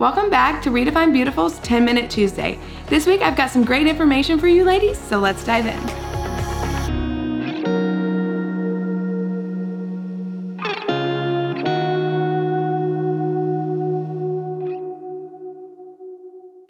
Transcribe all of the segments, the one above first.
Welcome back to Redefine Beautiful's 10 Minute Tuesday. This week I've got some great information for you ladies, so let's dive in.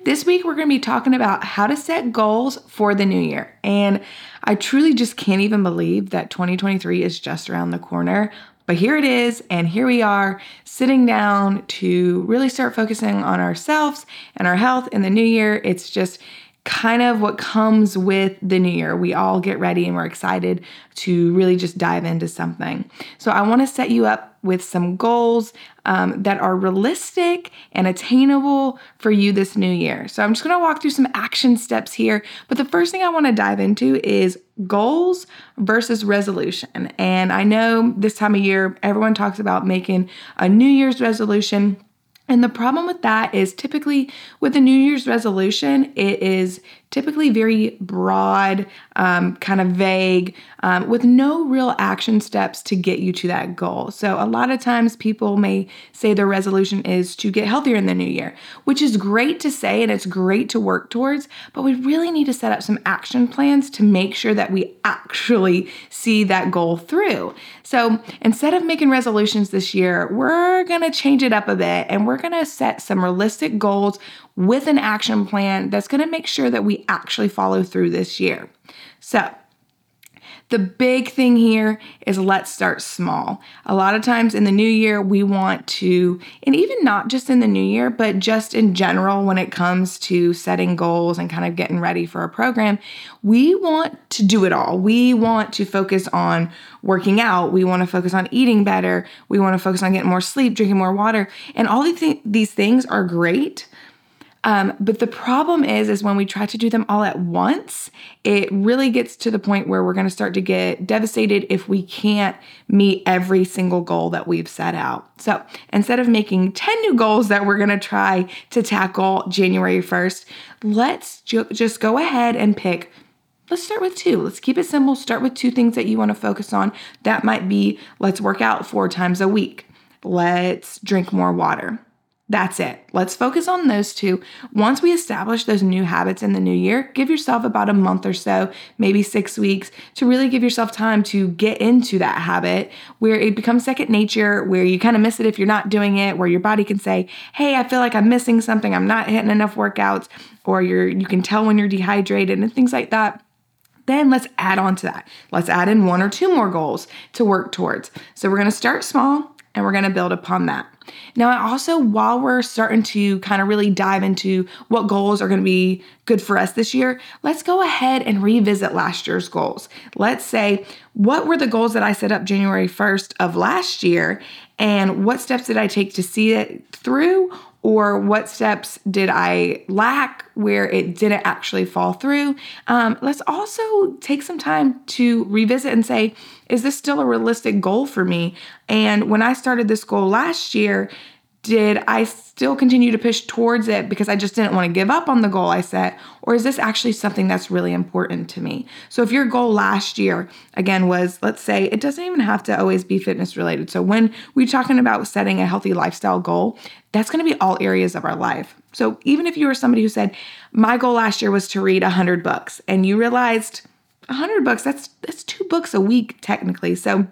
This week, we're going to be talking about how to set goals for the new year. And I truly just can't even believe that 2023 is just around the corner. But here it is, and here we are sitting down to really start focusing on ourselves and our health in the new year. It's just kind of what comes with the new year. We all get ready and we're excited to really just dive into something. So, I want to set you up with some goals um, that are realistic and attainable for you this new year. So, I'm just going to walk through some action steps here. But the first thing I want to dive into is goals versus resolution. And I know this time of year, everyone talks about making a New Year's resolution. And the problem with that is typically with a New Year's resolution, it is typically very broad, um, kind of vague, um, with no real action steps to get you to that goal. So, a lot of times people may say their resolution is to get healthier in the new year, which is great to say and it's great to work towards, but we really need to set up some action plans to make sure that we actually see that goal through. So, instead of making resolutions this year, we're gonna change it up a bit and we're gonna set some realistic goals with an action plan that's gonna make sure that we actually follow through this year. So, the big thing here is let's start small. A lot of times in the new year, we want to, and even not just in the new year, but just in general, when it comes to setting goals and kind of getting ready for a program, we want to do it all. We want to focus on working out. We want to focus on eating better. We want to focus on getting more sleep, drinking more water. And all these, th- these things are great. Um, but the problem is, is when we try to do them all at once, it really gets to the point where we're going to start to get devastated if we can't meet every single goal that we've set out. So instead of making 10 new goals that we're going to try to tackle January 1st, let's ju- just go ahead and pick let's start with two. Let's keep it simple. Start with two things that you want to focus on. That might be let's work out four times a week. Let's drink more water. That's it. Let's focus on those two. Once we establish those new habits in the new year, give yourself about a month or so, maybe six weeks, to really give yourself time to get into that habit where it becomes second nature, where you kind of miss it if you're not doing it, where your body can say, Hey, I feel like I'm missing something, I'm not hitting enough workouts, or you're you can tell when you're dehydrated and things like that then let's add on to that. Let's add in one or two more goals to work towards. So we're going to start small and we're going to build upon that. Now, I also, while we're starting to kind of really dive into what goals are going to be good for us this year, let's go ahead and revisit last year's goals. Let's say, what were the goals that I set up January 1st of last year, and what steps did I take to see it through? or what steps did I lack where it didn't actually fall through. Um, let's also take some time to revisit and say, is this still a realistic goal for me? And when I started this goal last year, did I still continue to push towards it because I just didn't want to give up on the goal I set? Or is this actually something that's really important to me? So, if your goal last year, again, was let's say it doesn't even have to always be fitness related. So, when we're talking about setting a healthy lifestyle goal, that's going to be all areas of our life. So, even if you were somebody who said, My goal last year was to read 100 books, and you realized 100 books, that's, that's two books a week technically. So,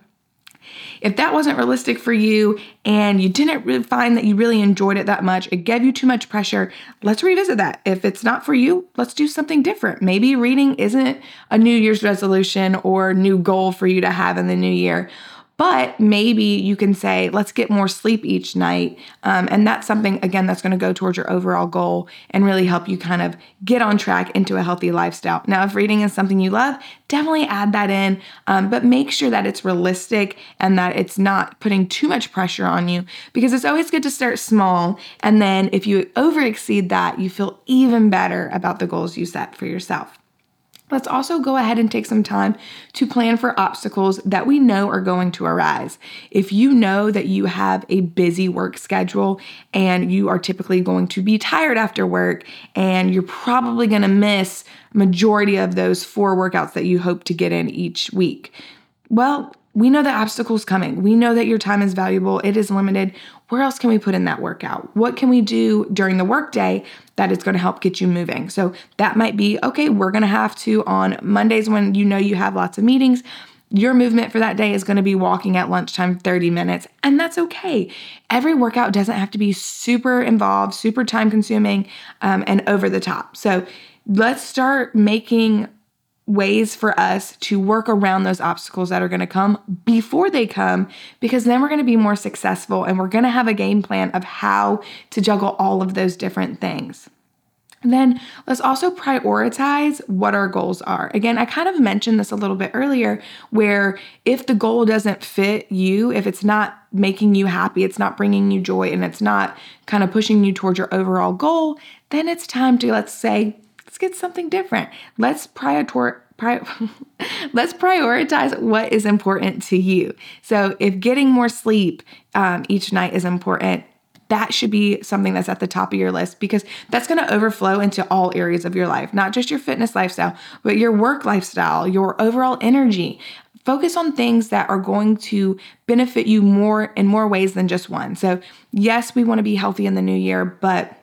if that wasn't realistic for you and you didn't find that you really enjoyed it that much, it gave you too much pressure, let's revisit that. If it's not for you, let's do something different. Maybe reading isn't a New Year's resolution or new goal for you to have in the new year but maybe you can say, let's get more sleep each night. Um, and that's something, again, that's going to go towards your overall goal and really help you kind of get on track into a healthy lifestyle. Now, if reading is something you love, definitely add that in, um, but make sure that it's realistic and that it's not putting too much pressure on you because it's always good to start small. And then if you over exceed that, you feel even better about the goals you set for yourself. Let's also go ahead and take some time to plan for obstacles that we know are going to arise. If you know that you have a busy work schedule and you are typically going to be tired after work and you're probably going to miss majority of those four workouts that you hope to get in each week. Well, we know that obstacles coming. We know that your time is valuable, it is limited. where else can we put in that workout? What can we do during the workday that is going to help get you moving? So that might be okay, we're going to have to on Mondays when you know you have lots of meetings, your movement for that day is going to be walking at lunchtime 30 minutes, and that's okay. Every workout doesn't have to be super involved, super time consuming, um, and over the top. So let's start making ways for us to work around those obstacles that are going to come before they come because then we're going to be more successful and we're going to have a game plan of how to juggle all of those different things. And then let's also prioritize what our goals are. Again, I kind of mentioned this a little bit earlier where if the goal doesn't fit you, if it's not making you happy, it's not bringing you joy, and it's not kind of pushing you towards your overall goal, then it's time to, let's say, let's get something different. Let's prioritize. Pri- let's prioritize what is important to you. So, if getting more sleep um, each night is important, that should be something that's at the top of your list because that's going to overflow into all areas of your life, not just your fitness lifestyle, but your work lifestyle, your overall energy. Focus on things that are going to benefit you more in more ways than just one. So, yes, we want to be healthy in the new year, but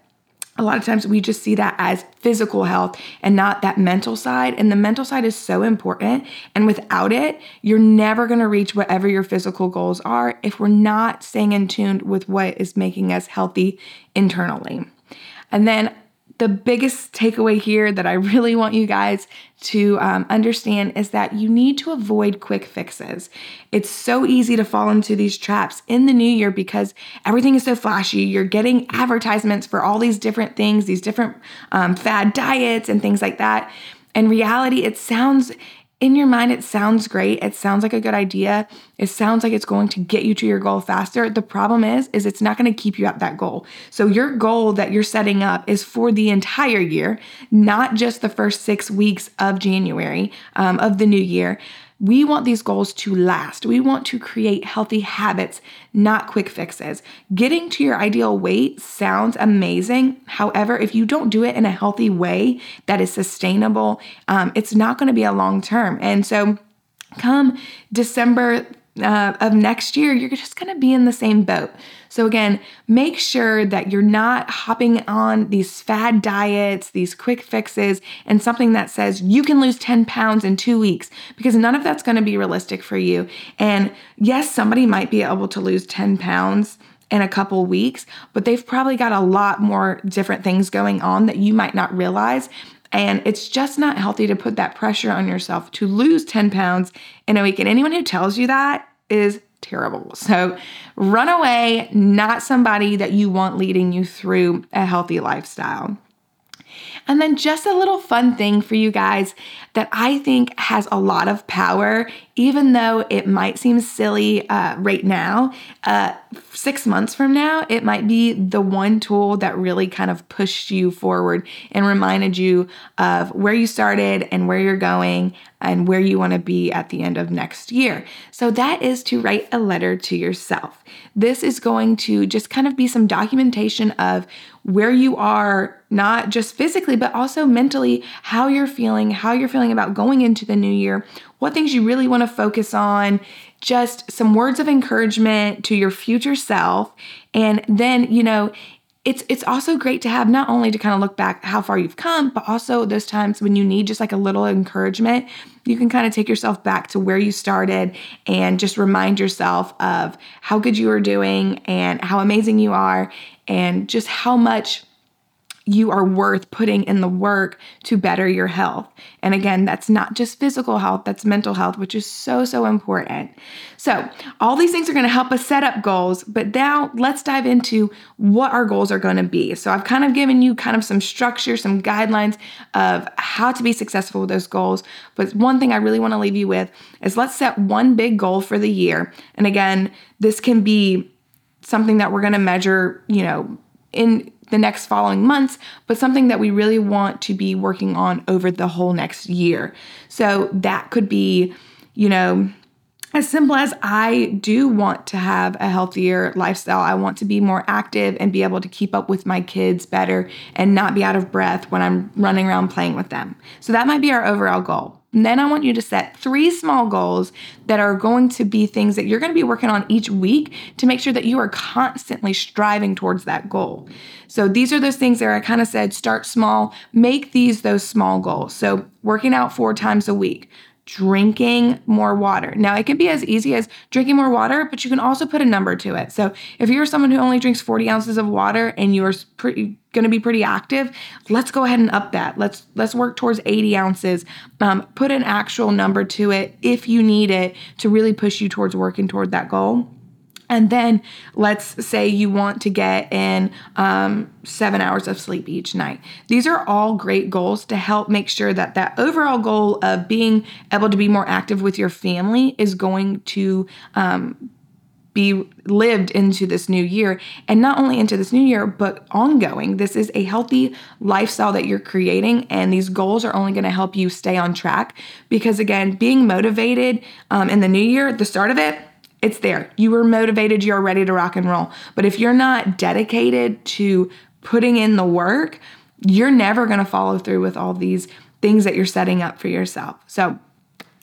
a lot of times we just see that as physical health and not that mental side. And the mental side is so important. And without it, you're never going to reach whatever your physical goals are if we're not staying in tune with what is making us healthy internally. And then the biggest takeaway here that I really want you guys to um, understand is that you need to avoid quick fixes. It's so easy to fall into these traps in the new year because everything is so flashy. You're getting advertisements for all these different things, these different um, fad diets and things like that. In reality, it sounds in your mind, it sounds great. It sounds like a good idea. It sounds like it's going to get you to your goal faster. The problem is, is it's not going to keep you at that goal. So your goal that you're setting up is for the entire year, not just the first six weeks of January um, of the new year. We want these goals to last. We want to create healthy habits, not quick fixes. Getting to your ideal weight sounds amazing. However, if you don't do it in a healthy way that is sustainable, um, it's not going to be a long term. And so, come December uh, of next year, you're just going to be in the same boat. So, again, make sure that you're not hopping on these fad diets, these quick fixes, and something that says you can lose 10 pounds in two weeks, because none of that's going to be realistic for you. And yes, somebody might be able to lose 10 pounds in a couple weeks, but they've probably got a lot more different things going on that you might not realize. And it's just not healthy to put that pressure on yourself to lose 10 pounds in a week. And anyone who tells you that is terrible. So run away, not somebody that you want leading you through a healthy lifestyle. And then just a little fun thing for you guys that I think has a lot of power, even though it might seem silly uh, right now. Uh, six months from now, it might be the one tool that really kind of pushed you forward and reminded you of where you started and where you're going and where you want to be at the end of next year. So that is to write a letter to yourself. This is going to just kind of be some documentation of where you are, not just physically, but also mentally, how you're feeling, how you're feeling about going into the new year, what things you really want to focus on, just some words of encouragement to your future self. And then, you know, it's it's also great to have not only to kind of look back how far you've come, but also those times when you need just like a little encouragement, you can kind of take yourself back to where you started and just remind yourself of how good you are doing and how amazing you are and just how much you are worth putting in the work to better your health. And again, that's not just physical health, that's mental health, which is so, so important. So, all these things are going to help us set up goals, but now let's dive into what our goals are going to be. So, I've kind of given you kind of some structure, some guidelines of how to be successful with those goals. But one thing I really want to leave you with is let's set one big goal for the year. And again, this can be something that we're going to measure, you know, in the next following months, but something that we really want to be working on over the whole next year. So that could be, you know, as simple as I do want to have a healthier lifestyle. I want to be more active and be able to keep up with my kids better and not be out of breath when I'm running around playing with them. So that might be our overall goal. Then I want you to set three small goals that are going to be things that you're going to be working on each week to make sure that you are constantly striving towards that goal. So these are those things that I kind of said start small, make these those small goals. So working out four times a week, drinking more water. Now, it can be as easy as drinking more water, but you can also put a number to it. So, if you're someone who only drinks 40 ounces of water and you're pretty going to be pretty active, let's go ahead and up that. Let's let's work towards 80 ounces. Um, put an actual number to it if you need it to really push you towards working toward that goal. And then let's say you want to get in um, seven hours of sleep each night. These are all great goals to help make sure that that overall goal of being able to be more active with your family is going to um, be lived into this new year and not only into this new year but ongoing this is a healthy lifestyle that you're creating and these goals are only going to help you stay on track because again being motivated um, in the new year the start of it it's there. You were motivated, you're ready to rock and roll. But if you're not dedicated to putting in the work, you're never going to follow through with all these things that you're setting up for yourself. So,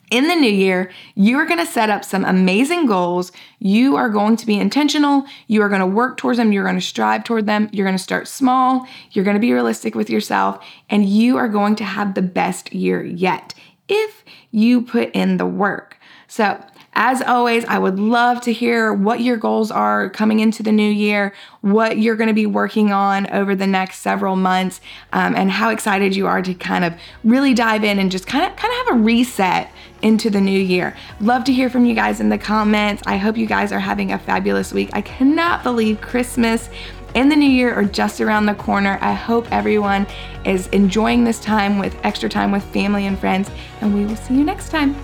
in the new year, you are going to set up some amazing goals. You are going to be intentional. You are going to work towards them. You're going to strive toward them. You're going to start small. You're going to be realistic with yourself. And you are going to have the best year yet if you put in the work. So, as always, I would love to hear what your goals are coming into the new year, what you're going to be working on over the next several months, um, and how excited you are to kind of really dive in and just kind of kind of have a reset into the new year. Love to hear from you guys in the comments. I hope you guys are having a fabulous week. I cannot believe Christmas and the new year are just around the corner. I hope everyone is enjoying this time with extra time with family and friends, and we will see you next time.